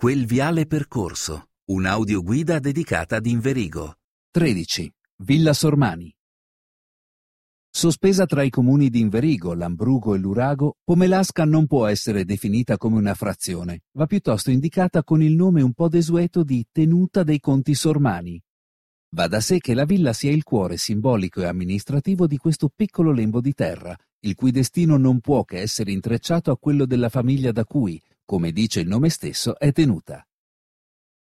Quel viale percorso, un'audioguida dedicata ad Inverigo. 13. Villa Sormani. Sospesa tra i comuni di Inverigo, Lambrugo e Lurago, Pomelasca non può essere definita come una frazione, va piuttosto indicata con il nome un po' desueto di Tenuta dei Conti Sormani. Va da sé che la villa sia il cuore simbolico e amministrativo di questo piccolo lembo di terra, il cui destino non può che essere intrecciato a quello della famiglia da cui, come dice il nome stesso, è tenuta.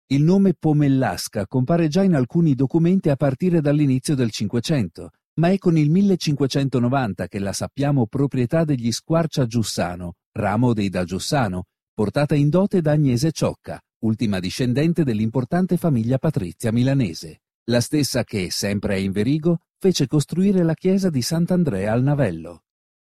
Il nome Pomellasca compare già in alcuni documenti a partire dall'inizio del Cinquecento, ma è con il 1590 che la sappiamo proprietà degli Squarcia Giussano, ramo dei da Giussano, portata in dote da Agnese Ciocca, ultima discendente dell'importante famiglia patrizia milanese, la stessa che, sempre a Inverigo, fece costruire la chiesa di Sant'Andrea al Navello.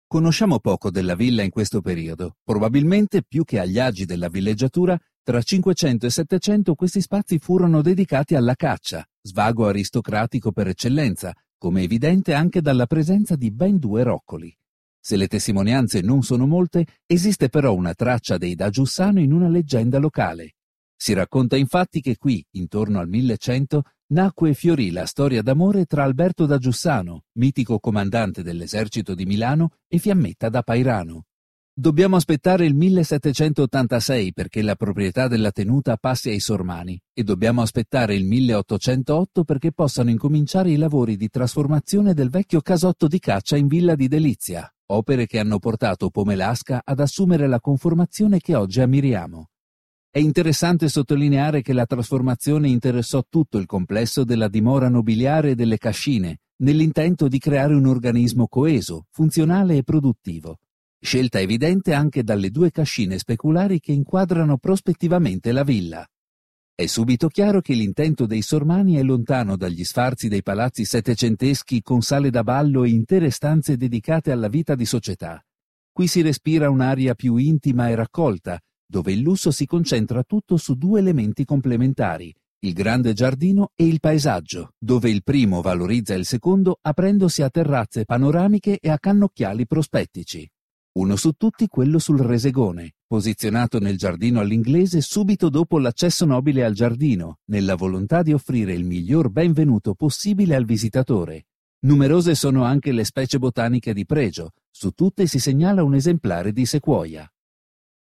Conosciamo poco della villa in questo periodo, probabilmente più che agli agi della villeggiatura, tra 500 e 700 questi spazi furono dedicati alla caccia, svago aristocratico per eccellenza, come evidente anche dalla presenza di ben due roccoli. Se le testimonianze non sono molte, esiste però una traccia dei da Giussano in una leggenda locale. Si racconta infatti che qui, intorno al 1100, nacque e fiorì la storia d'amore tra Alberto da Giussano, mitico comandante dell'esercito di Milano, e Fiammetta da Pairano. Dobbiamo aspettare il 1786 perché la proprietà della tenuta passi ai Sormani e dobbiamo aspettare il 1808 perché possano incominciare i lavori di trasformazione del vecchio casotto di caccia in villa di delizia, opere che hanno portato Pomelasca ad assumere la conformazione che oggi ammiriamo. È interessante sottolineare che la trasformazione interessò tutto il complesso della dimora nobiliare e delle cascine, nell'intento di creare un organismo coeso, funzionale e produttivo. Scelta evidente anche dalle due cascine speculari che inquadrano prospettivamente la villa. È subito chiaro che l'intento dei Sormani è lontano dagli sfarzi dei palazzi settecenteschi con sale da ballo e intere stanze dedicate alla vita di società. Qui si respira un'aria più intima e raccolta, dove il lusso si concentra tutto su due elementi complementari, il grande giardino e il paesaggio, dove il primo valorizza il secondo aprendosi a terrazze panoramiche e a cannocchiali prospettici. Uno su tutti quello sul Resegone, posizionato nel giardino all'inglese subito dopo l'accesso nobile al giardino, nella volontà di offrire il miglior benvenuto possibile al visitatore. Numerose sono anche le specie botaniche di pregio, su tutte si segnala un esemplare di sequoia.